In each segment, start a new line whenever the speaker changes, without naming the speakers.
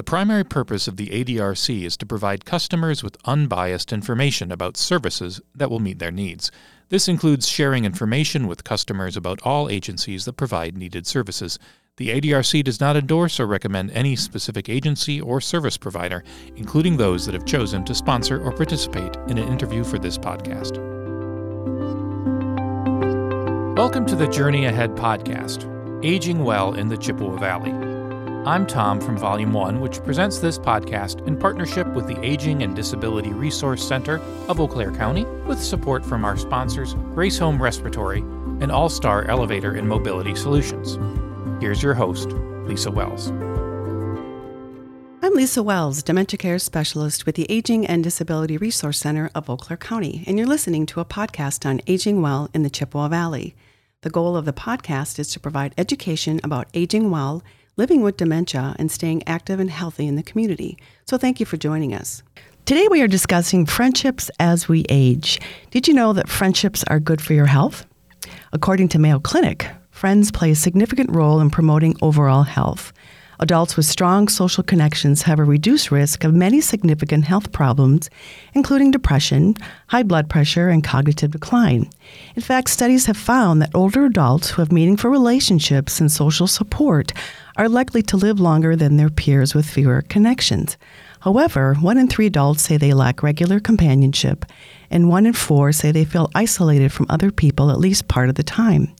The primary purpose of the ADRC is to provide customers with unbiased information about services that will meet their needs. This includes sharing information with customers about all agencies that provide needed services. The ADRC does not endorse or recommend any specific agency or service provider, including those that have chosen to sponsor or participate in an interview for this podcast. Welcome to the Journey Ahead podcast, Aging Well in the Chippewa Valley. I'm Tom from Volume 1, which presents this podcast in partnership with the Aging and Disability Resource Center of Eau Claire County, with support from our sponsors, Grace Home Respiratory and All Star Elevator and Mobility Solutions. Here's your host, Lisa Wells.
I'm Lisa Wells, Dementia Care Specialist with the Aging and Disability Resource Center of Eau Claire County, and you're listening to a podcast on aging well in the Chippewa Valley. The goal of the podcast is to provide education about aging well living with dementia, and staying active and healthy in the community. So thank you for joining us. Today we are discussing friendships as we age. Did you know that friendships are good for your health? According to Mayo Clinic, friends play a significant role in promoting overall health. Adults with strong social connections have a reduced risk of many significant health problems, including depression, high blood pressure, and cognitive decline. In fact, studies have found that older adults who have meaningful relationships and social support are likely to live longer than their peers with fewer connections. However, one in three adults say they lack regular companionship, and one in four say they feel isolated from other people at least part of the time.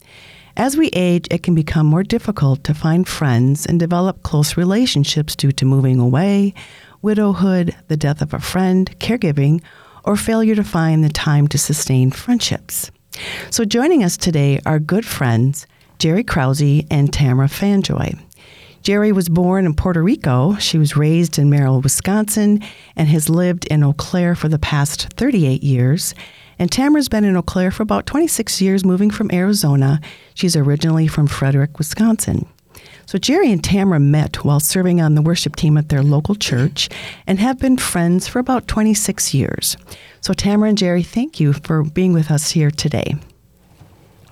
As we age, it can become more difficult to find friends and develop close relationships due to moving away, widowhood, the death of a friend, caregiving, or failure to find the time to sustain friendships. So, joining us today are good friends Geri Krause and Tamara Fanjoy. Geri was born in Puerto Rico. She was raised in Merrill, Wisconsin, and has lived in Eau Claire for the past 38 years. And Tamara's been in Eau Claire for about 26 years, moving from Arizona. She's originally from Frederic, Wisconsin. So Geri and Tamara met while serving on the worship team at their local church and have been friends for about 26 years. So Tamara and Geri, thank you for being with us here today.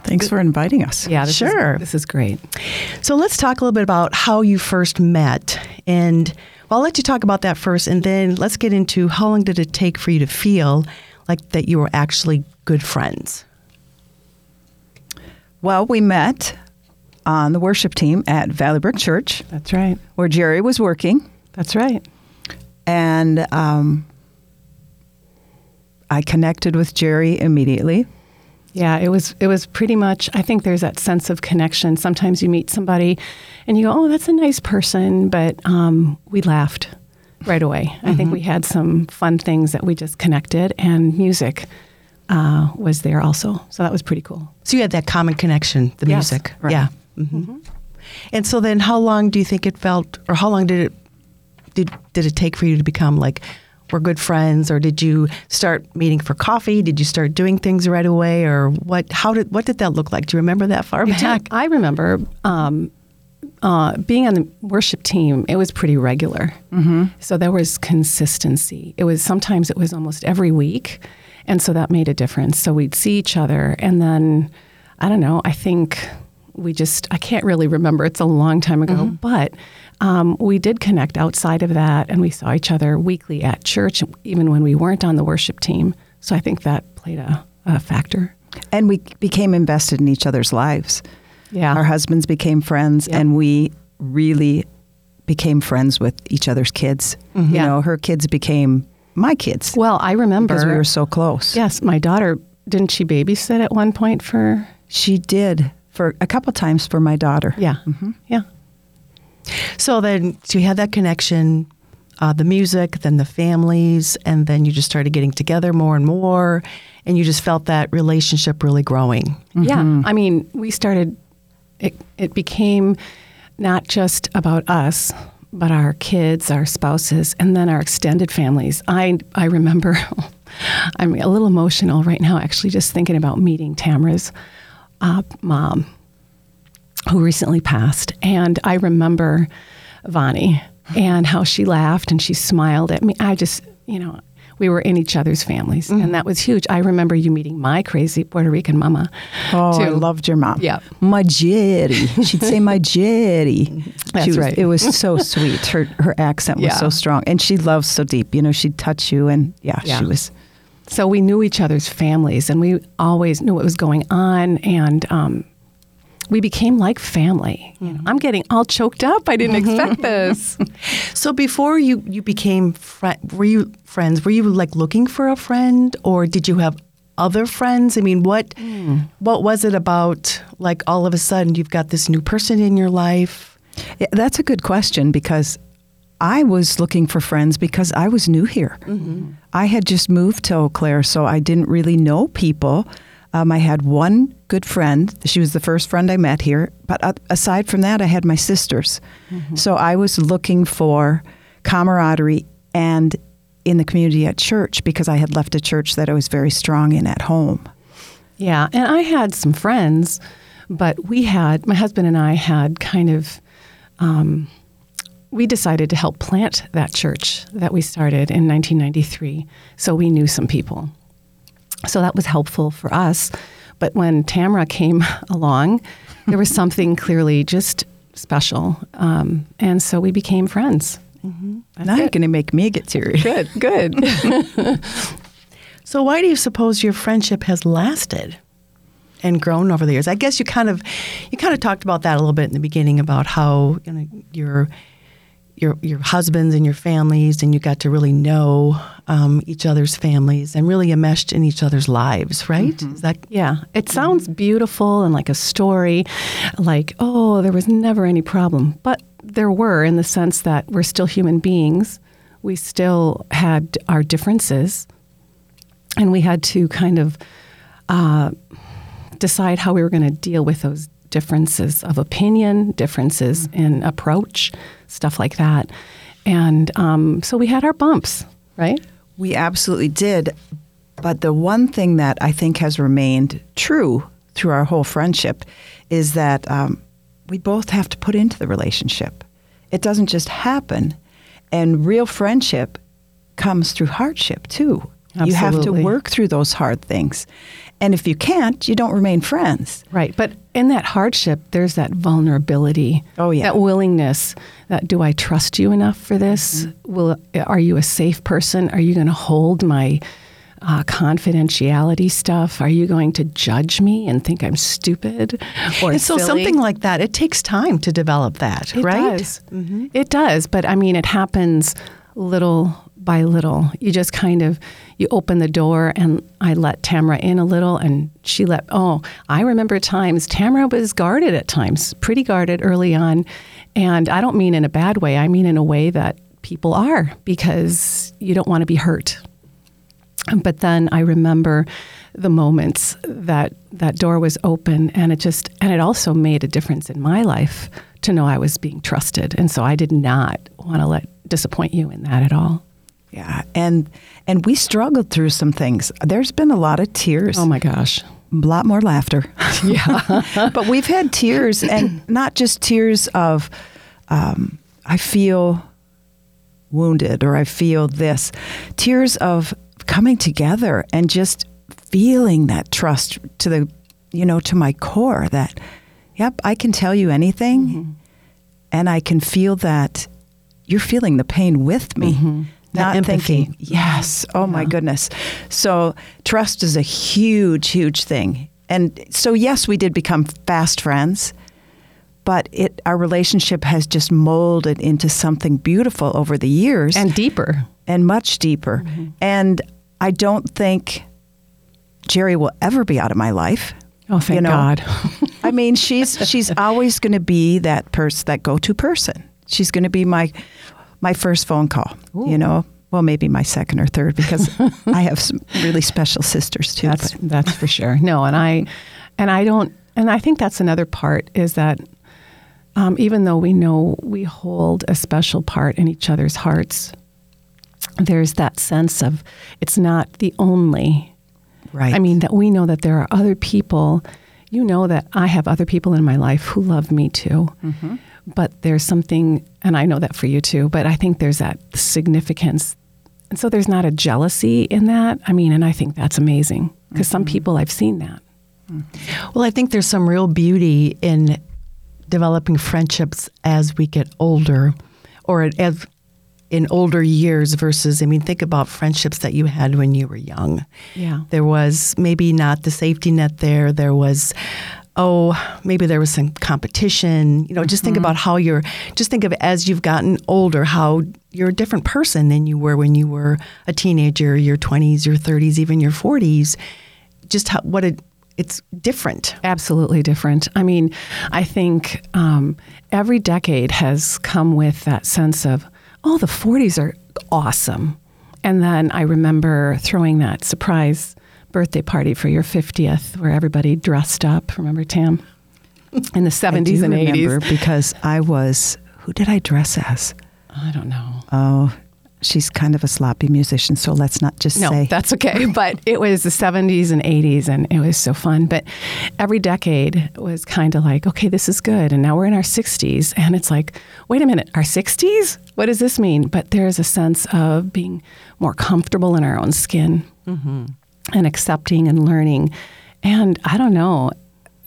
Thanks for inviting us.
Yeah, this sure.
Is, this is great.
So let's talk a little bit about how you first met. And well, I'll let you talk about that first, and then let's get into how long did it take for you to feel like that you were actually good friends?
Well, we met on the worship team at Valley Brook Church.
That's right.
Where Geri was working.
That's right.
And um, I connected with Geri immediately.
Yeah, it was it was pretty much I think there's that sense of connection. Sometimes you meet somebody and you go, "Oh, that's a nice person," but um, we laughed right away. Mm-hmm. I think mm-hmm. we had some fun things that we just connected, and music uh, was there also. So that was pretty cool.
So you had that common connection, the
yes,
music.
Right.
Yeah. Mm-hmm. Mm-hmm. And so then, how long do you think it felt, or how long did it did did it take for you to become like? We're good friends, or did you start meeting for coffee? Did you start doing things right away, or what? How did what did that look like? Do you remember that far back?
I remember um, uh, being on the worship team, it was pretty regular. Mm-hmm. So there was consistency. It was sometimes it was almost every week, and so that made a difference. So we'd see each other, and then I don't know. I think we just I can't really remember. It's a long time ago, mm-hmm. but um, we did connect outside of that, and we saw each other weekly at church, even when we weren't on the worship team. So I think that played a, a factor.
And we became invested in each other's lives.
Yeah.
Our husbands became friends, yep. and we really became friends with each other's kids. Mm-hmm. You yeah. know, her kids became my kids.
Well, I remember
because we were so close.
Yes, my daughter didn't she babysit at one point for?
She did for a couple times for my daughter.
Yeah, mm-hmm. yeah.
So then, so you had that connection, uh, the music, then the families, and then you just started getting together more and more, and you just felt that relationship really growing.
Mm-hmm. Yeah, I mean, we started it, it became not just about us, but our kids, our spouses, and then our extended families. I, I remember, I'm a little emotional right now, actually, just thinking about meeting Tamara's uh, mom, who recently passed. And I remember Vani and how she laughed and she smiled at me. I just, you know, we were in each other's families, and that was huge. I remember you meeting my crazy Puerto Rican mama.
Oh, I loved your mom.
Yeah.
My Geri. She'd say my Geri.
That's
She was-
right.
It was so sweet. Her her accent was
Yeah.
so strong. And she loved so deep. You know, she'd touch you and yeah,
Yeah.
she was
So we knew each other's families, and we always knew what was going on, and um, we became like family. You know, mm-hmm. I'm getting all choked up. I didn't mm-hmm. expect this.
So before you you became fri were you friends? Were you like looking for a friend, or did you have other friends? I mean, what hmm. what was it about? Like all of a sudden, you've got this new person in your life.
Yeah, that's a good question because I was looking for friends because I was new here. Mm-hmm. I had just moved to Eau Claire, so I didn't really know people. Um, I had one good friend. She was the first friend I met here. But uh, aside from that, I had my sisters. So I was looking for camaraderie and in the community at church because I had left a church that I was very strong in at home.
Yeah, and I had some friends, but we had my husband and I had kind of um, we decided to help plant that church that we started in 1993. So we knew some people, so that was helpful for us. But when Tamara came along, there was something clearly just special, um, and so we became friends.
now you're going to make me get teary.
Good, good.
So why do you suppose your friendship has lasted and grown over the years? I guess you kind of you kind of talked about that a little bit in the beginning about how you know your your your husbands and your families, and you got to really know um, each other's families and really enmeshed in each other's lives, right? Is that
Yeah, it sounds beautiful and like a story, like, oh, there was never any problem. But there were in the sense that we're still human beings. We still had our differences, and we had to kind of uh, decide how we were going to deal with those differences of opinion, differences in approach, stuff like that. And um, so we had our bumps, right?
We absolutely did. But the one thing that I think has remained true through our whole friendship is that um, we both have to put into the relationship. It doesn't just happen. And real friendship comes through hardship too. You have to work through those hard things. And if you can't, you don't remain friends.
Right. But in that hardship, there's that vulnerability.
Oh, yeah.
That willingness that do I trust you enough for this?
Mm-hmm.
Will are you a safe person? Are you going to hold my uh, confidentiality stuff? Are you going to judge me and think I'm stupid or
and so
silly?
something like that? It takes time to develop that,
It
right?
does. It does, but I mean, it happens little by little. You just kind of you open the door, and I let Tamara in a little, and she let. Oh, I remember times Tamara was guarded at times, pretty guarded early on, and I don't mean in a bad way. I mean in a way that people are because you don't want to be hurt. But then I remember the moments that that door was open, and it just and it also made a difference in my life to know I was being trusted, and so I did not want to let disappoint you in that at all.
Yeah. And and we struggled through some things. There's been a lot of tears.
Oh my gosh!
a lot more laughter.
Yeah,
but we've had tears, and not just tears of, um, I feel wounded or I feel this, tears of coming together and just feeling that trust to the, you know, to my core that, yep, I can tell you anything, and I can feel that you're feeling the pain with me.
That
Not
empathy.
thinking, yes, oh my goodness. So, trust is a huge, huge thing. And so, yes, we did become fast friends, but it our relationship has just molded into something beautiful over the years
and deeper.
and much deeper. Mm-hmm. And I don't think Geri will ever be out of my life.
Oh, thank
You know,
God.
I mean, she's she's always going to be that person, that go-to person. She's going to be my my first phone call. You know, well, maybe my second or third because I have some really special sisters too.
That's
but-
that's for sure. No, and I and I don't and I think that's another part is that um, even though we know we hold a special part in each other's hearts, there's that sense of it's not the only.
right.
I mean that we know that there are other people. You know that I have other people in my life who love me too. But there's something, and I know that for you too. But I think there's that significance and so there's not a jealousy in that. I mean, and I think that's amazing because some mm-hmm. people I've seen that. Mm-hmm.
Well, I think there's some real beauty in developing friendships as we get older or as in older years versus I mean think about friendships that you had when you were young.
Yeah.
There was maybe not the safety net there. There was oh, maybe there was some competition. You know, just think about how you're just think of as you've gotten older how you're a different person than you were when you were a teenager, your 20s, your 30s, even your 40s. Just how, what it it's different.
Absolutely different. I mean, I think um, every decade has come with that sense of, oh, the 40s are awesome. And then I remember throwing that surprise birthday party for your 50th where everybody dressed up. Remember, Tam? In the 70s
I do
and
remember
80s.
because I was who did I dress as?
I don't know.
Oh, she's kind of a sloppy musician, so let's not just
No,
say
that's okay. But it was the 70s and 80s, and it was so fun. But every decade was kind of like, okay, this is good. And now we're in our 60s, and it's like, wait a minute, our 60s? What does this mean? But there's a sense of being more comfortable in our own skin mm-hmm. And accepting and learning. And I don't know,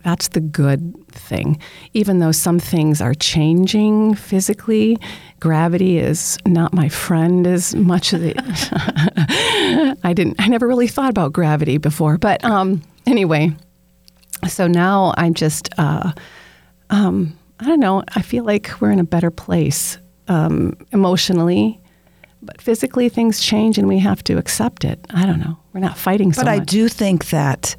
that's the good thing. Even though some things are changing physically, gravity is not my friend as much as. I didn't. I never really thought about gravity before, but um, anyway. So now I'm just. Uh, um, I don't know. I feel like we're in a better place um, emotionally, but physically things change and we have to accept it. I don't know. We're not fighting so
But I do think that,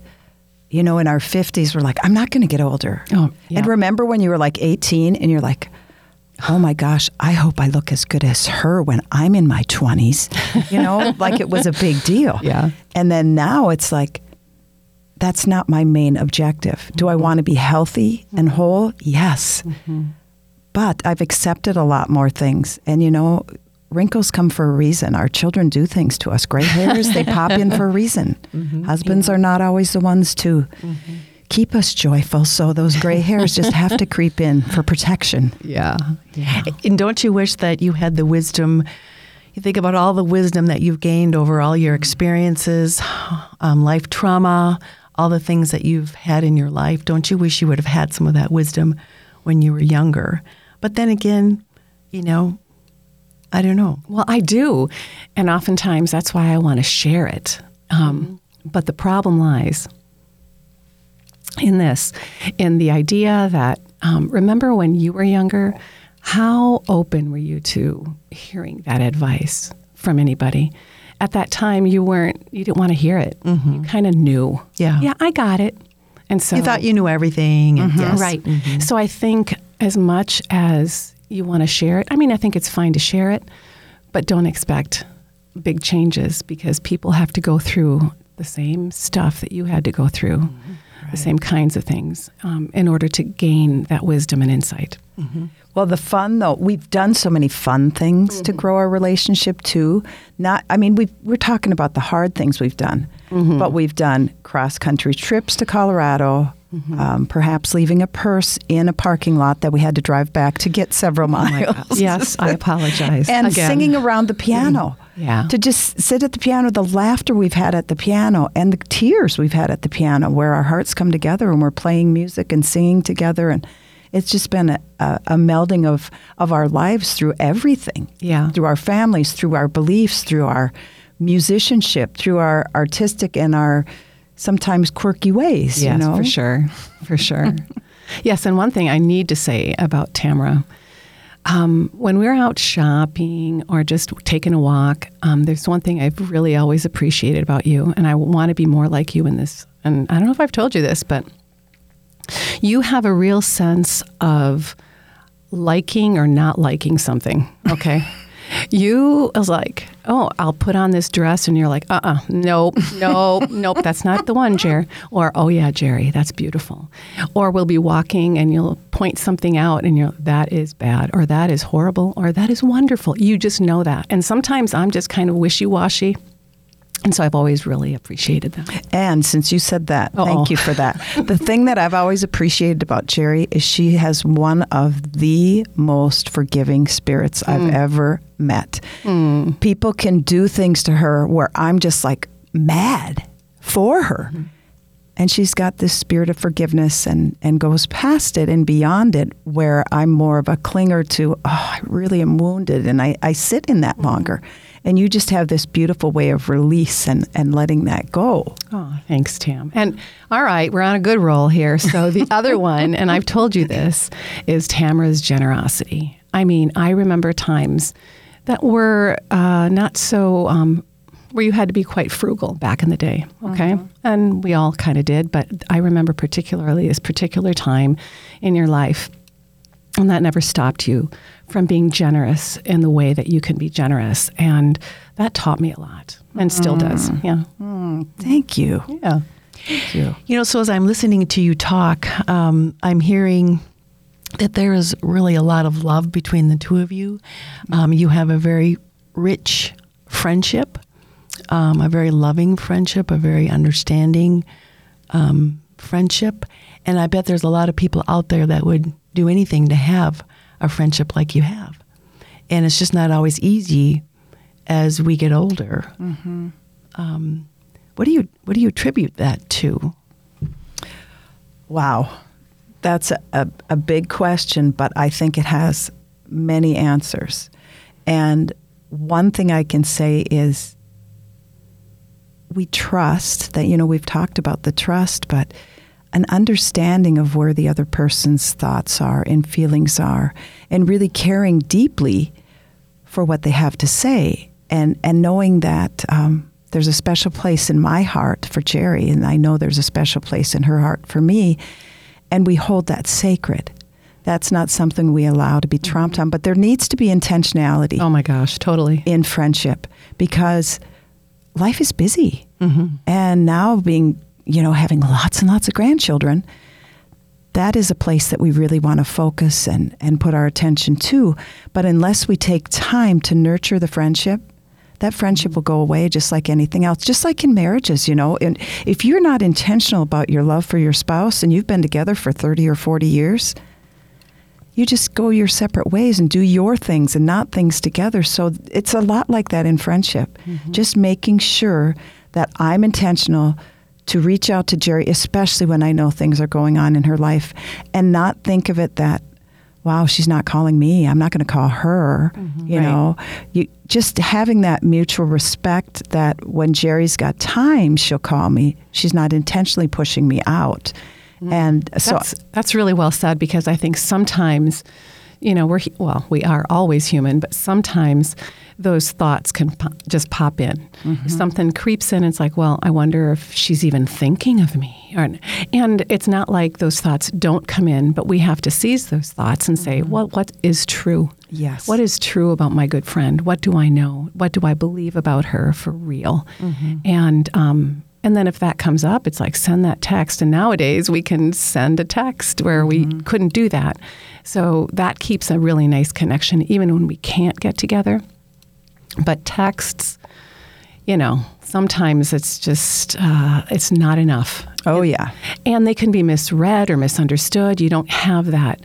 you know, in our 50s, we're like, I'm not going to get older.
Oh, yeah.
And remember when you were like 18 and you're like, oh my gosh, I hope I look as good as her when I'm in my 20s. You know, like it was a big deal.
Yeah.
And then now it's like, that's not my main objective. Do I mm-hmm. want to be healthy and mm-hmm. whole? Yes. Mm-hmm. But I've accepted a lot more things. And, you know, wrinkles come for a reason. Our children do things to us. Gray hairs, they pop in for a reason. Husbands are not always the ones to keep us joyful. So those gray hairs just have to creep in for protection.
Yeah. Yeah.
And don't you wish that you had the wisdom? You think about all the wisdom that you've gained over all your experiences, um, life trauma, all the things that you've had in your life. Don't you wish you would have had some of that wisdom when you were younger? But then again, you know, I don't know.
Well, I do. And oftentimes that's why I want to share it. Um, But the problem lies in this in the idea that, um, remember when you were younger, how open were you to hearing that advice from anybody? At that time, you weren't, you didn't want to hear it. You kind of knew.
Yeah.
Yeah, I got it. And so
You thought you knew everything. And yes.
Right. So I think as much as you want to share it, I mean, I think it's fine to share it, but don't expect big changes because people have to go through the same stuff that you had to go through, mm-hmm. the same kinds of things, um, in order to gain that wisdom and insight. Mm-hmm.
Well, the fun though, we've done so many fun things to mm-hmm. grow our relationship too. Not, I mean, we we're talking about the hard things we've done, but we've done cross country trips to Colorado. Um, perhaps leaving a purse in a parking lot that we had to drive back to get several miles.
yes, I apologize.
and
Again.
singing around the piano.
Yeah.
To just sit at the piano, the laughter we've had at the piano and the tears we've had at the piano, where our hearts come together and we're playing music and singing together. And it's just been a, a, a melding of, of our lives through everything.
Yeah.
Through our families, through our beliefs, through our musicianship, through our artistic and our sometimes quirky ways.
Yes,
you know?
for sure, for sure. yes, and one thing I need to say about Tamara, um, when we're out shopping or just taking a walk, um, there's one thing I've really always appreciated about you, and I want to be more like you in this. And I don't know if I've told you this, but you have a real sense of liking or not liking something. Okay. You was like, oh, I'll put on this dress, and you're like, uh, uh nope, nope, nope, that's not the one, Geri. Or, oh yeah, Geri, that's beautiful. Or we'll be walking, and you'll point something out, and you're, that is bad, or that is horrible, or that is wonderful. You just know that. And sometimes I'm just kind of wishy washy. And so I've always really appreciated that.
And since you said that,
Uh-oh.
thank oh. you for that. the thing that I've always appreciated about Geri is she has one of the most forgiving spirits I've mm. ever met. Mm. People can do things to her where I'm just like mad for her. Mm-hmm. And she's got this spirit of forgiveness and, and goes past it and beyond it, where I'm more of a clinger to, oh, I really am wounded. And I, I sit in that mm-hmm. longer. And you just have this beautiful way of release and, and letting that go.
Oh, thanks, Tam. And all right, we're on a good roll here. So the other one, and I've told you this, is Tamara's generosity. I mean, I remember times that were uh, not so, um, where you had to be quite frugal back in the day, okay? And we all kind of did, but I remember particularly this particular time in your life and that never stopped you from being generous in the way that you can be generous. And that taught me a lot and still does. Yeah.
Thank you.
Yeah.
Thank you.
You know, so as I'm listening to you talk, um, I'm hearing that there is really a lot of love between the two of you. Um, you have a very rich friendship, um, a very loving friendship, a very understanding um, friendship. And I bet there's a lot of people out there that would do anything to have a friendship like you have. And it's just not always easy as we get older. Um, what do you what do you attribute that to?
Wow. That's a, a, a big question, but I think it has many answers. And one thing I can say is we trust that, you know, we've talked about the trust, but an understanding of where the other person's thoughts are and feelings are, and really caring deeply for what they have to say, and, and knowing that um, there's a special place in my heart for Geri, and I know there's a special place in her heart for me, and we hold that sacred. That's not something we allow to be trumped on, but there needs to be intentionality
Oh my gosh, totally.
in friendship because life is busy. And now being, you know, having lots and lots of grandchildren, that is a place that we really want to focus and, and put our attention to. But unless we take time to nurture the friendship, that friendship will go away just like anything else, just like in marriages, you know. And if you're not intentional about your love for your spouse and you've been together for 30 or 40 years, you just go your separate ways and do your things and not things together. So it's a lot like that in friendship. Mm-hmm. Just making sure that I'm intentional to reach out to Geri, especially when I know things are going on in her life, and not think of it that, wow, she's not calling me. I'm not going to call her. Mm-hmm. You
Right.
know, you just having that mutual respect that when Geri's got time, she'll call me. She's not intentionally pushing me out. Mm-hmm. And so
That's, that's really well said because I think sometimes, you know, we're, well, we are always human, but sometimes those thoughts can po- just pop in. Mm-hmm. Something creeps in. It's like, well, I wonder if she's even thinking of me. Or, and it's not like those thoughts don't come in, but we have to seize those thoughts and say, mm-hmm. well, what is true?
Yes.
What is true about my good friend? What do I know? What do I believe about her for real? Mm-hmm. And um, and then if that comes up, it's like send that text. And nowadays we can send a text where we couldn't do that. So that keeps a really nice connection, even when we can't get together. But texts, you know, sometimes it's just uh, it's not enough
oh yeah.
and they can be misread or misunderstood. You don't have that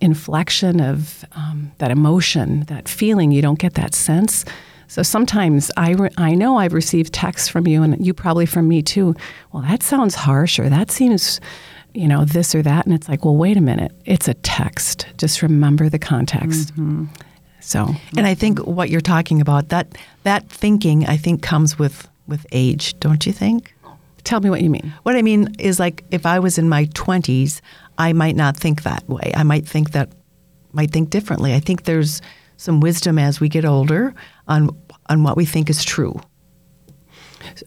inflection of um, that emotion, that feeling. You don't get that sense. So sometimes I, re- I know I've received texts from you, and you probably from me too. Well, that sounds harsh, or that seems, you know, this or that. And it's like, well, wait a minute. It's a text. Just remember the context. So,
And I think what you're talking about that that thinking I think comes with with age, don't you think?
tell me what you mean.
What I mean is like if I was in my 20s, I might not think that way. I might think that might think differently. I think there's some wisdom as we get older on on what we think is true.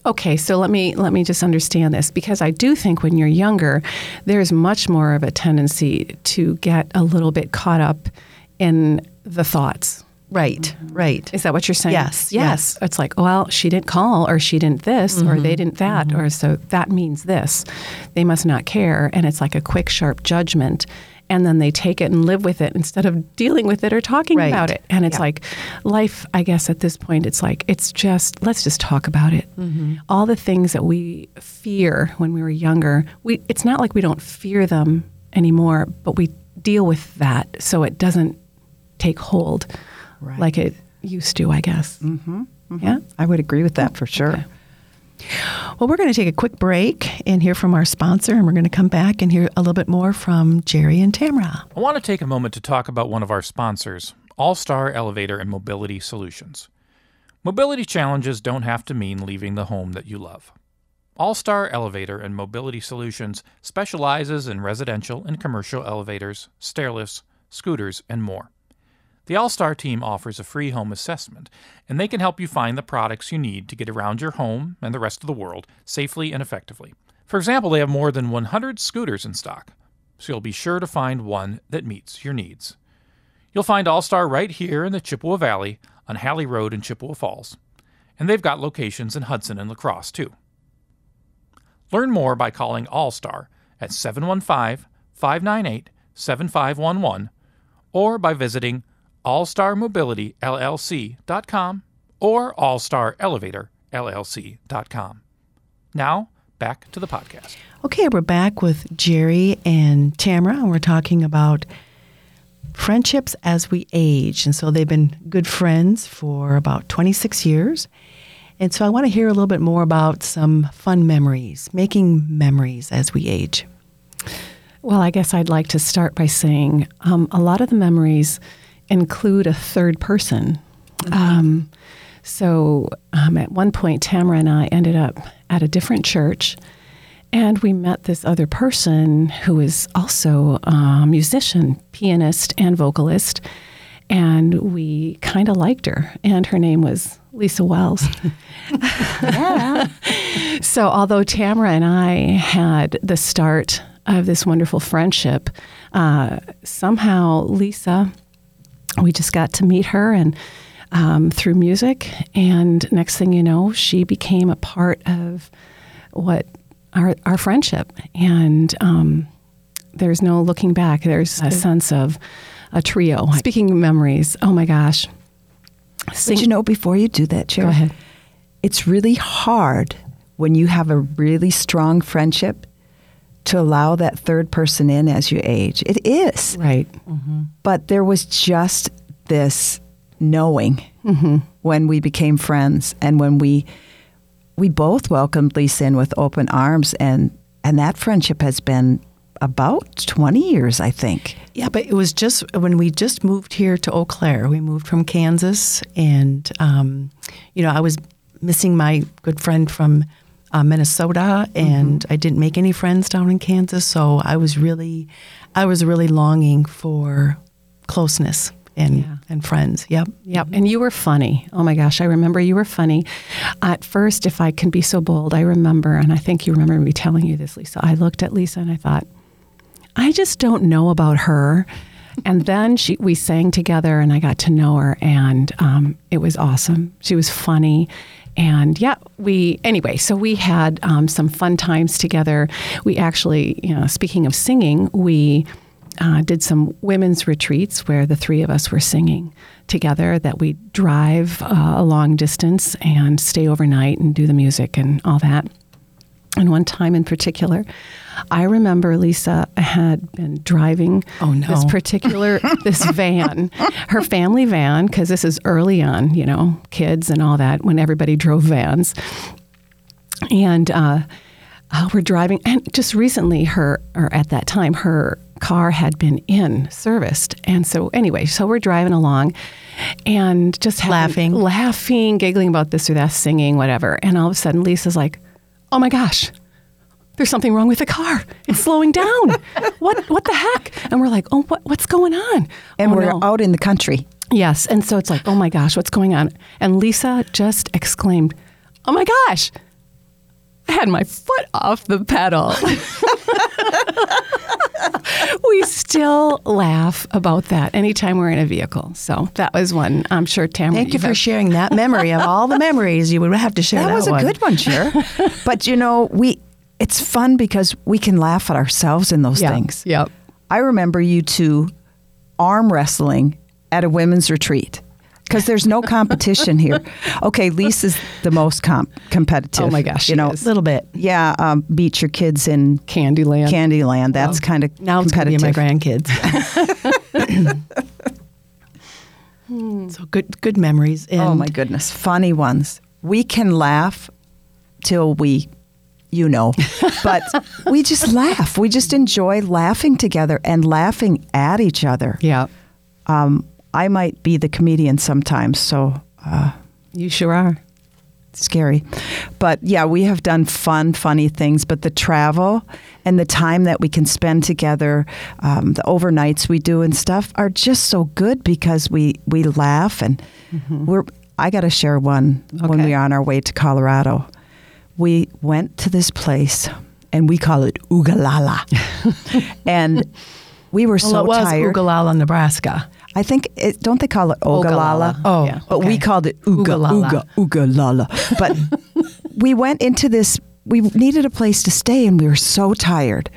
Okay, so let me let me just understand this because I do think when you're younger, there's much more of a tendency to get a little bit caught up in the thoughts.
Right, right.
Is that what you're saying?
Yes,
Yes.
yes.
It's like, well, she didn't call, or she didn't this, or they mm-hmm. didn't that, or mm-hmm. so that means this. They must not care. And it's like a quick, sharp judgment. and then they take it and live with it instead of dealing with it or talking
Right.
about it. And it's
Yeah.
like life, I guess at this point, it's like, it's just, let's just talk about it. Mm-hmm. All the things that we fear when we were younger, we, it's not like we don't fear them anymore, but we deal with that so it doesn't take hold
Right.
like it used to, I guess. Mm-hmm. Yeah.
I would agree with that for sure.
Okay.
Well, we're going to take a quick break and hear from our sponsor, and we're going to come back and hear a little bit more from Geri and Tamara.
I want to take a moment to talk about one of our sponsors, All Star Elevator and Mobility Solutions. Mobility challenges don't have to mean leaving the home that you love. All Star Elevator and Mobility Solutions specializes in residential and commercial elevators, stairlifts, scooters, and more. The All Star team offers a free home assessment, and they can help you find the products you need to get around your home and the rest of the world safely and effectively. For example, they have more than 100 scooters in stock, so you'll be sure to find one that meets your needs. You'll find All Star right here in the Chippewa Valley on Halley Road in Chippewa Falls, and they've got locations in Hudson and La Crosse too. Learn more by calling All Star at 715 598 7511 or by visiting allstarmobilityllc.com or allstarelevatorllc.com. Now, back to the podcast.
Okay, we're back with Geri and Tamara, and we're talking about friendships as we age. And so they've been good friends for about 26 years. And so I want to hear a little bit more about some fun memories, making memories as we age.
Well, I guess I'd like to start by saying um, a lot of the memories include a third person. Um, so um, at one point, Tamara and I ended up at a different church, and we met this other person who is also a musician, pianist, and vocalist. And we kind of liked her, and her name was Lisa Wells. So, although Tamara and I had the start of this wonderful friendship, uh, somehow Lisa, we just got to meet her and um, through music, and next thing you know, she became a part of what our our friendship, and um, there's no looking back. There's a sense of a trio. Speaking of memories, oh my gosh,
But you know, before you do that, Chair,
Go ahead.
it's really hard when you have a really strong friendship to allow that third person in as you age. It is.
right?
But there was just this knowing when we became friends and when we we both welcomed Lisa in with open arms and and that friendship has been about 20 years, I think.
Yeah, but it was just when we just moved here to Eau Claire. We moved from Kansas, and um, you know, I was missing my good friend from uh, Minnesota, and I didn't make any friends down in Kansas. So I was really, I was really longing for closeness and
Yeah.
and friends. Yep.
Yep. And you were funny. Oh my gosh. I remember you were funny. At first, if I can be so bold, I remember, and I think you remember me telling you this, Lisa. I looked at Lisa and I thought, I just don't know about her. And then she, we sang together and I got to know her, and um, it was awesome. She was funny. And yeah, we, anyway, so we had um, some fun times together. We actually, you know, speaking of singing, we, uh, did some women's retreats where the three of us were singing together that we drive uh, a long distance and stay overnight and do the music and all that. And one time in particular, I remember Lisa had been driving
Oh, no.
this particular this van, her family van, because this is early on, you know, kids and all that, when everybody drove vans. And uh, uh, we're driving, and just recently, her or at that time, her car had been in serviced, and so anyway, so we're driving along, and just
Laughing.
laughing, giggling about this or that, singing, whatever, and all of a sudden, Lisa's like, "Oh my gosh." There's something wrong with the car. It's slowing down. what what the heck? And we're like, oh, what what's going on?
And
Oh,
we're
no.
out in the country.
Yes. And so it's like, oh my gosh, what's going on? And Lisa just exclaimed, oh my gosh, had my foot off the pedal. we still laugh about that anytime we're in a vehicle. So that was one. I'm sure Tamara.
Thank you for sharing that memory of all the memories. You would have to share that,
That was a good one, Cher. but you know, we it's fun because we can laugh at ourselves in those
Yeah.
things.
Yep.
I remember you two arm wrestling at a women's retreat because there's no competition here. Okay, Lisa's the most comp- competitive.
Oh my gosh,
you know.
A little bit.
yeah, um, beat your kids in
Candyland.
Candyland. That's kind of
Now it's to be my grandkids. so good, good memories. And
oh my goodness, funny ones. We can laugh till we, you know, but we just laugh. We just enjoy laughing together and laughing at each other.
yeah.
Um, I might be the comedian sometimes, so uh,
You sure are.
scary. But yeah, we have done fun, funny things. But the travel and the time that we can spend together, um, the overnights we do and stuff are just so good because we we laugh and we're. I got to share one when we are on our way to Colorado. We went to this place and we call it Ugalala, and we were
well,
so
it was
tired.
Ugalala, Nebraska.
I think it, don't they call it
Ogallala?
Oh,
Yeah.
But we called it Uga
Ugalala.
Uga Ugalala. But we went into this. We needed a place to stay, and we were so tired.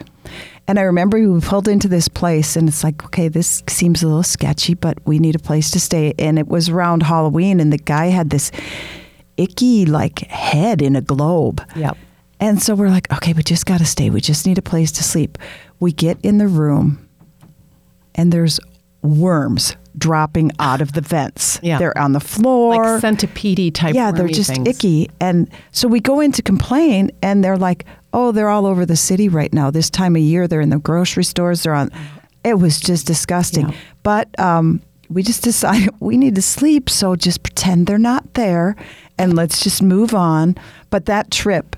And I remember we pulled into this place, and it's like, okay, this seems a little sketchy, but we need a place to stay. And it was around Halloween, and the guy had this icky like head in a globe.
Yep.
And so we're like, okay, we just got to stay. We just need a place to sleep. We get in the room, and there's worms dropping out of the vents.
Yeah.
They're on the floor.
Like centipede type.
yeah, they're just
things.
icky. And so we go in to complain, and they're like, oh, they're all over the city right now. This time of year, they're in the grocery stores. They're on. It was just disgusting.
Yeah.
But um, we just decided we need to sleep, so just pretend they're not there, and let's just move on. But that trip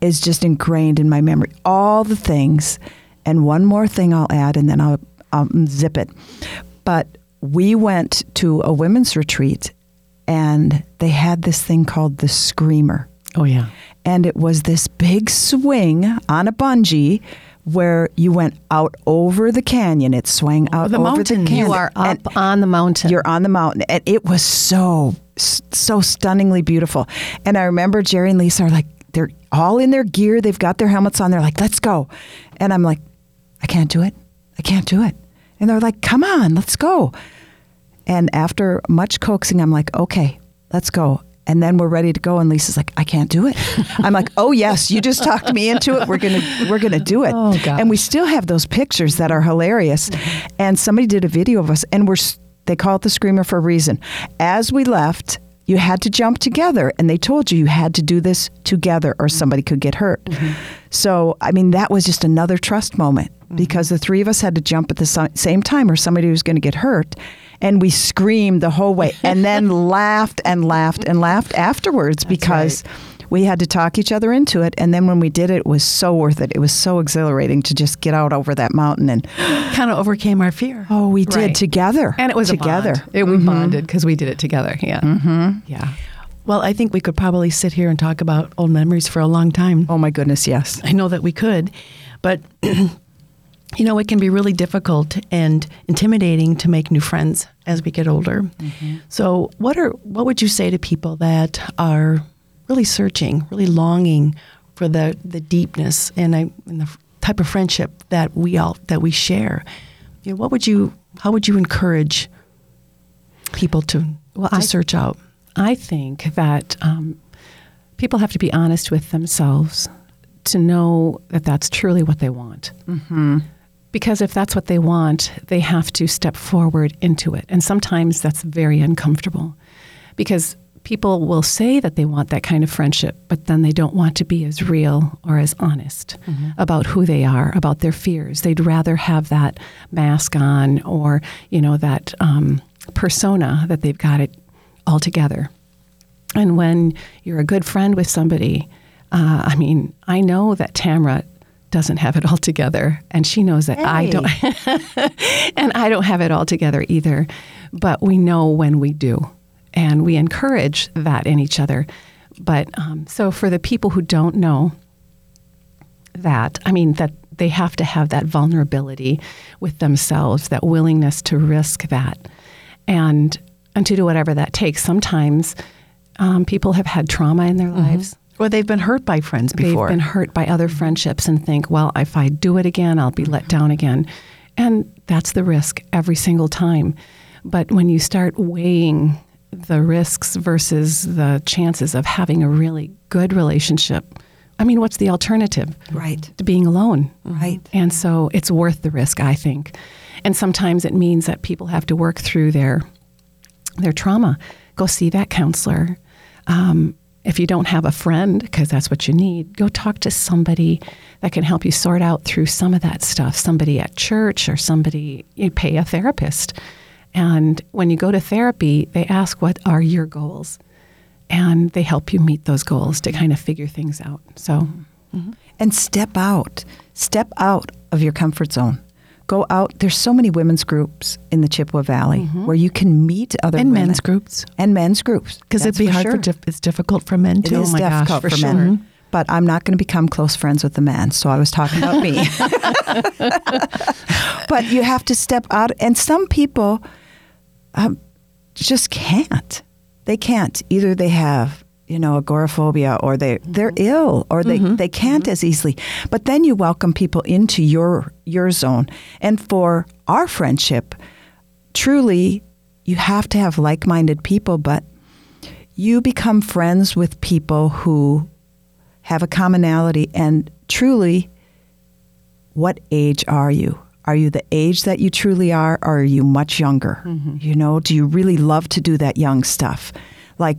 is just ingrained in my memory. All the things, and one more thing I'll add, and then I'll, I'll zip it. But we went to a women's retreat, and they had this thing called the Screamer,
Oh yeah.
and it was this big swing on a bungee. Where you went out over the canyon, it swung oh, out
the
over
mountain.
the canyon.
You are
And-
up on the mountain.
you're on the mountain, and it was so so stunningly beautiful. And I remember Geri and Lisa are like, they're all in their gear. They've got their helmets on. They're like, let's go. And I'm like, I can't do it. I can't do it. And they're like, come on, let's go. And after much coaxing, I'm like, okay, let's go. And then we're ready to go, and Lisa's like, "I can't do it." I'm like, "Oh yes, you just talked me into it. We're gonna, we're gonna do it."
Oh.
And we still have those pictures that are hilarious. And somebody did a video of us, and we're they call it the screamer for a reason. As we left, you had to jump together, and they told you you had to do this together, or somebody could get hurt. Mm-hmm. So, I mean, that was just another trust moment because the three of us had to jump at the same time, or somebody was going to get hurt. And we screamed the whole way, and then laughed and laughed and laughed afterwards because we had to talk each other into it. And then when we did it, it was so worth it. It was so exhilarating to just get out over that mountain and
Kind of overcame our fear.
oh, we did
Right.
together.
and it was
together.
A bond. It, we bonded because we did it together. Yeah. Mm-hmm. Yeah.
Well, I think we could probably sit here and talk about old memories for a long time.
Oh my goodness, yes.
I know that we could, but you know, it can be really difficult and intimidating to make new friends as we get older. So, what are what would you say to people that are really searching, really longing for the the deepness and, I, and the type of friendship that we all that we share? You know, what would you how would you encourage people to
Well,
to
I-
search out?
I think that um, people have to be honest with themselves to know that that's truly what they want. Mm-hmm. Because if that's what they want, they have to step forward into it. And sometimes that's very uncomfortable because people will say that they want that kind of friendship, but then they don't want to be as real or as honest about who they are, about their fears. They'd rather have that mask on or, you know, that um, persona that they've got it all together. And when you're a good friend with somebody, uh, I mean, I know that Tamra doesn't have it all together, and she knows that I don't, and I don't have it all together either. But we know when we do, and we encourage that in each other. But um, so for the people who don't know that, I mean, that they have to have that vulnerability with themselves, that willingness to risk that, and and to do whatever that takes. Sometimes um, people have had trauma in their lives.
Or they've been hurt by friends before.
They've been hurt by other friendships and think, well, if I do it again, I'll be let down again. And that's the risk every single time. But when you start weighing the risks versus the chances of having a really good relationship, I mean, what's the alternative?
Right.
To being alone.
Right.
And so it's worth the risk, I think. And sometimes it means that people have to work through their their trauma. Go see that counselor. Um, if you don't have a friend, because that's what you need, go talk to somebody that can help you sort out through some of that stuff. Somebody at church or somebody you pay a therapist. And when you go to therapy, they ask what are your goals, and they help you meet those goals to kind of figure things out. So. Mm-hmm.
And step out. Step out of your comfort zone. Go out. There's so many women's groups in the Chippewa Valley where you can meet other
And
women.
men's groups.
and men's groups
Because it'd be
for
hard
sure.
for dif- it's difficult for men
It
too.
is
gosh,
difficult
for
for,
sure.
men. But I'm not going to become close friends with the man, so I was talking about me. but you have to step out, and some people um, just can't. They can't. Either they have, you know, agoraphobia, or they they're mm-hmm. ill, or they mm-hmm. they can't mm-hmm. as easily. But then you welcome people into your your zone, and for our friendship, truly, you have to have like minded people, but you become friends with people who have a commonality and truly what age are you? Are you the age that you truly are or are you much younger? You know do you really love to do that young stuff? Like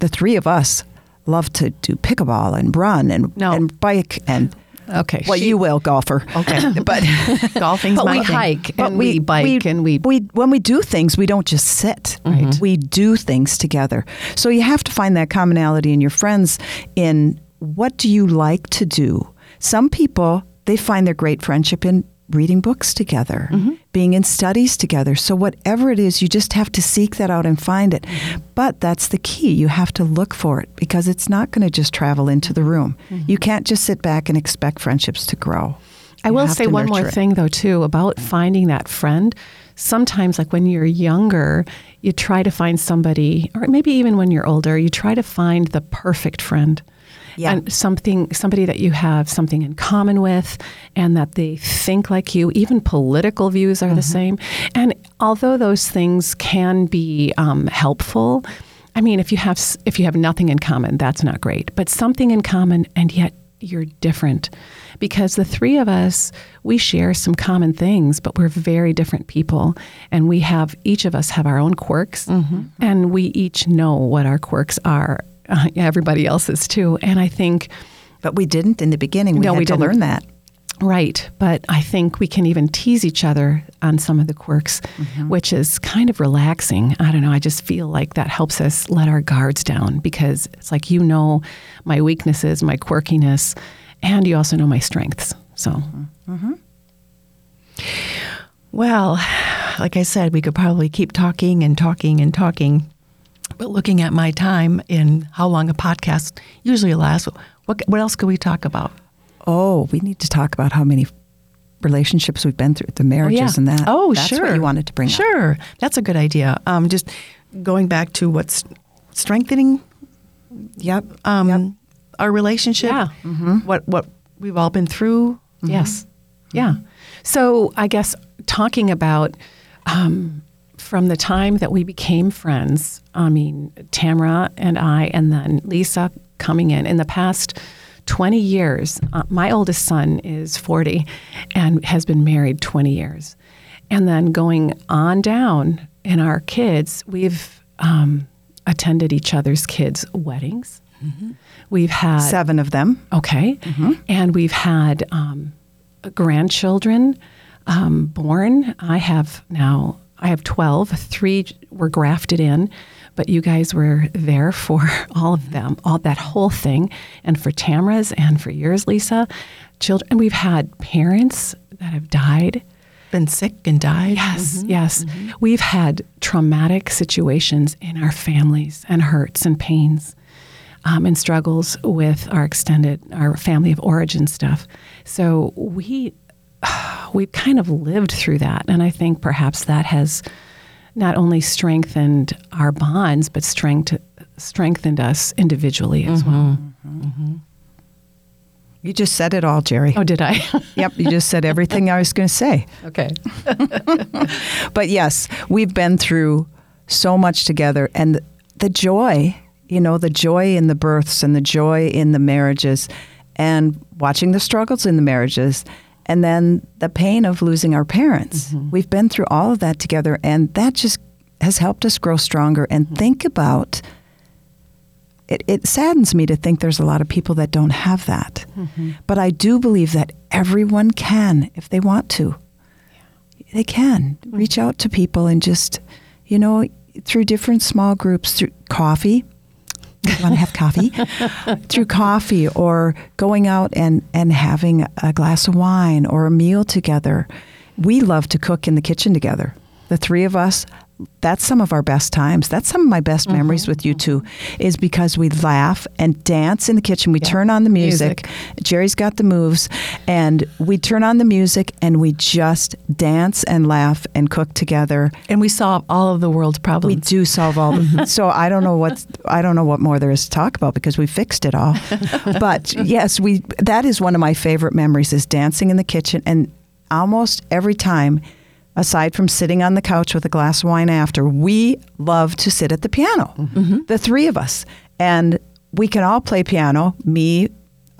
the three of us love to do pickleball and run and,
No.
and bike and
Okay.
well
she-
you will golfer
Okay.
but
Golfing's
But
my
we
thing.
hike
but
and we, bike and we
we when we do things we don't just sit mm-hmm.
Right.
we do things together so you have to find that commonality in your friends in what do you like to do some people they find their great friendship in reading books together mm-hmm. Being in studies together. So whatever it is you just have to seek that out and find it. But that's the key. You have to look for it because it's not going to just travel into the room. Mm-hmm. You can't just sit back and expect friendships to grow.
I
You
will say one more
it.
thing though too about finding that friend. Sometimes like when you're younger, you try to find somebody or maybe even when you're older, you try to find the perfect friend.
Yeah.
And something somebody that you have something in common with and that they think like you, even political views are the same. And although those things can be um, helpful, I mean, if you have if you have nothing in common, that's not great. But something in common, and yet you're different, because the three of us we share some common things, but we're very different people, and we have each of us have our own quirks, and we each know what our quirks are. Uh, everybody else's too, and I think.
But we didn't in the beginning. We
No,
had
we
to
didn't.
learn that.
Right, but I think we can even tease each other on some of the quirks, mm-hmm. which is kind of relaxing. I don't know. I just feel like that helps us let our guards down because it's like you know my weaknesses, my quirkiness, and you also know my strengths. So, mm-hmm. Mm-hmm.
Well, like I said, we could probably keep talking and talking and talking. But looking at my time in how long a podcast usually lasts, what, what else could we talk about?
Oh, we need to talk about how many relationships we've been through, the marriages and that.
Oh,
That's
sure.
what you wanted to bring up.
Sure. That's a good idea. Um, just going back to what's strengthening
Yep.
um,
Yep.
our relationship,
Yeah.
what, what we've all been through.
yes. Yeah. So, I guess talking about um, from the time that we became friends, I mean, Tamara and I, and then Lisa coming in, in the past 20 years, uh, my oldest son is 40 and has been married 20 years. And then going on down in our kids, we've um, attended each other's kids' weddings. We've had
Seven of them.
Okay. And we've had um, grandchildren um, born. I have now, I have 12. Three were grafted in, but you guys were there for all of them, all that whole thing. And for Tamara's and for yours, Lisa, children. And we've had parents that have died.
Been sick and died.
Yes, yes. We've had traumatic situations in our families and hurts and pains um, and struggles with our extended, our family of origin stuff. So we, we've kind of lived through that. And I think perhaps that has not only strengthened our bonds, but strength, strengthened us individually as mm-hmm. well. Mm-hmm.
You just said it all, Geri.
Oh, did I?
Yep, you just said everything I was going to say.
okay.
But yes, we've been through so much together and the joy, you know, the joy in the births and the joy in the marriages and watching the struggles in the marriages and then the pain of losing our parents. Mm-hmm. We've been through all of that together and that just has helped us grow stronger and mm-hmm. think about it, it saddens me to think there's a lot of people that don't have that. Mm-hmm. But I do believe that everyone can if they want to. They can reach out to people and just, you know, through different small groups, through coffee. You want to have coffee? through coffee or going out and, and having a glass of wine or a meal together. We love to cook in the kitchen together. The three of us, that's some of our best times. That's some of my best mm-hmm. memories with you two, is because we laugh and dance in the kitchen. We turn on the music. Geri's got the moves, and we turn on the music and we just dance and laugh and cook together.
And we solve all of the world's problems.
We do solve all the mm-hmm. so I don't know what I don't know what more there is to talk about because we fixed it all. but yes, we that is one of my favorite memories is dancing in the kitchen and almost every time aside from sitting on the couch with a glass of wine after, we love to sit at the piano. Mm-hmm. The three of us. And we can all play piano, me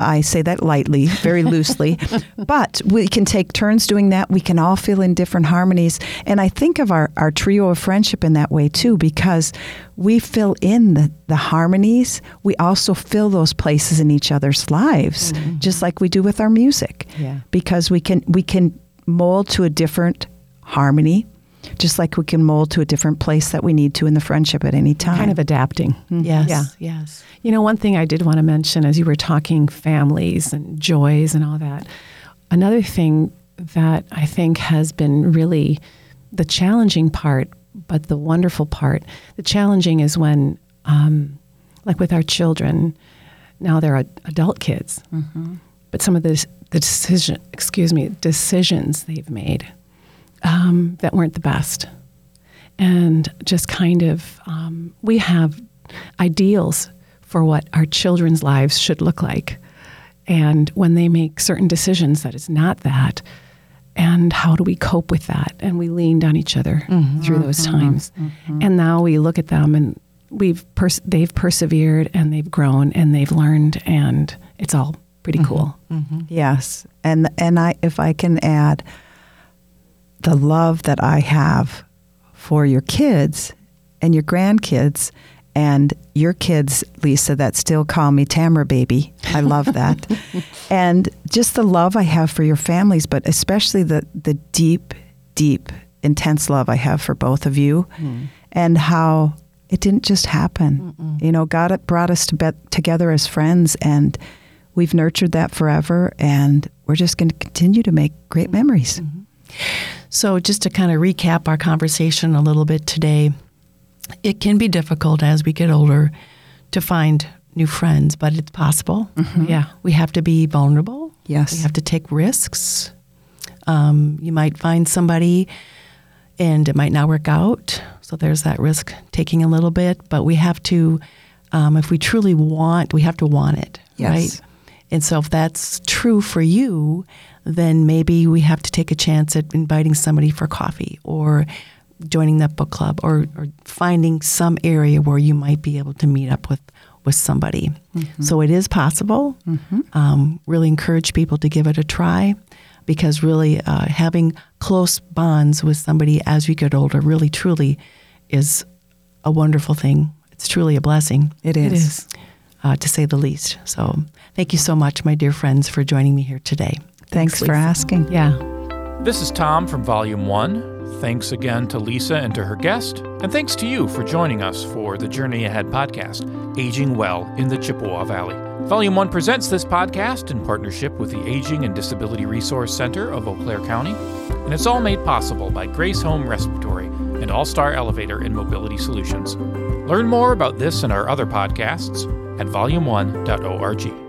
I say that lightly, very loosely, but we can take turns doing that. We can all fill in different harmonies. And I think of our, our trio of friendship in that way too, because we fill in the, the harmonies. We also fill those places in each other's lives, mm-hmm. just like we do with our music.
Yeah.
Because we can we can mold to a different harmony, just like we can mold to a different place that we need to in the friendship at any time.
Kind of adapting.
Yes.
Yeah.
Yes.
You know, one thing I did want to mention as you were talking families and joys and all that, another thing that I think has been really the challenging part, but the wonderful part. The challenging is when, um, like with our children, now they're ad- adult kids, but some of the the decision, excuse me, decisions they've made um, that weren't the best. And just kind of um, we have ideals for what our children's lives should look like. And when they make certain decisions that is not that and how do we cope with that? And we leaned on each other mm-hmm. through those mm-hmm. times. Mm-hmm. And now we look at them and we've pers- they've persevered and they've grown and they've learned and it's all pretty cool.
Yes, and and I if I can add the love that I have for your kids and your grandkids and your kids, Lisa, that still call me Tamara baby. I love that. and just the love I have for your families, but especially the the deep, deep, intense love I have for both of you hmm. and how it didn't just happen. You know, God brought us to be- together as friends and we've nurtured that forever and we're just going to continue to make great mm-hmm. memories. Mm-hmm.
So, just to kind of recap our conversation a little bit today, it can be difficult as we get older to find new friends, but it's possible.
yeah
We have to be vulnerable.
Yes.
We have to take risks. Um, you might find somebody and it might not work out. So there's that risk taking a little bit, but we have to, um, if we truly want, we have to want it,
Yes.
right? And so if that's true for you, then maybe we have to take a chance at inviting somebody for coffee or joining that book club or, or finding some area where you might be able to meet up with, with somebody. So it is possible. Um, really encourage people to give it a try because really uh, having close bonds with somebody as you get older really truly is a wonderful thing. It's truly a blessing.
It is.
It is, uh, to say the least. So thank you so much, my dear friends, for joining me here today.
Thanks, for asking.
yeah
This is Tom from Volume 1. Thanks again to Lisa and to her guest, and thanks to you for joining us for the Journey Ahead podcast, Aging Well in the Chippewa Valley. Volume 1 presents this podcast in partnership with the Aging and Disability Resource Center of Eau Claire County, and it's all made possible by Grace Home Respiratory and All Star Elevator and Mobility Solutions. Learn more about this and our other podcasts at volume1.org.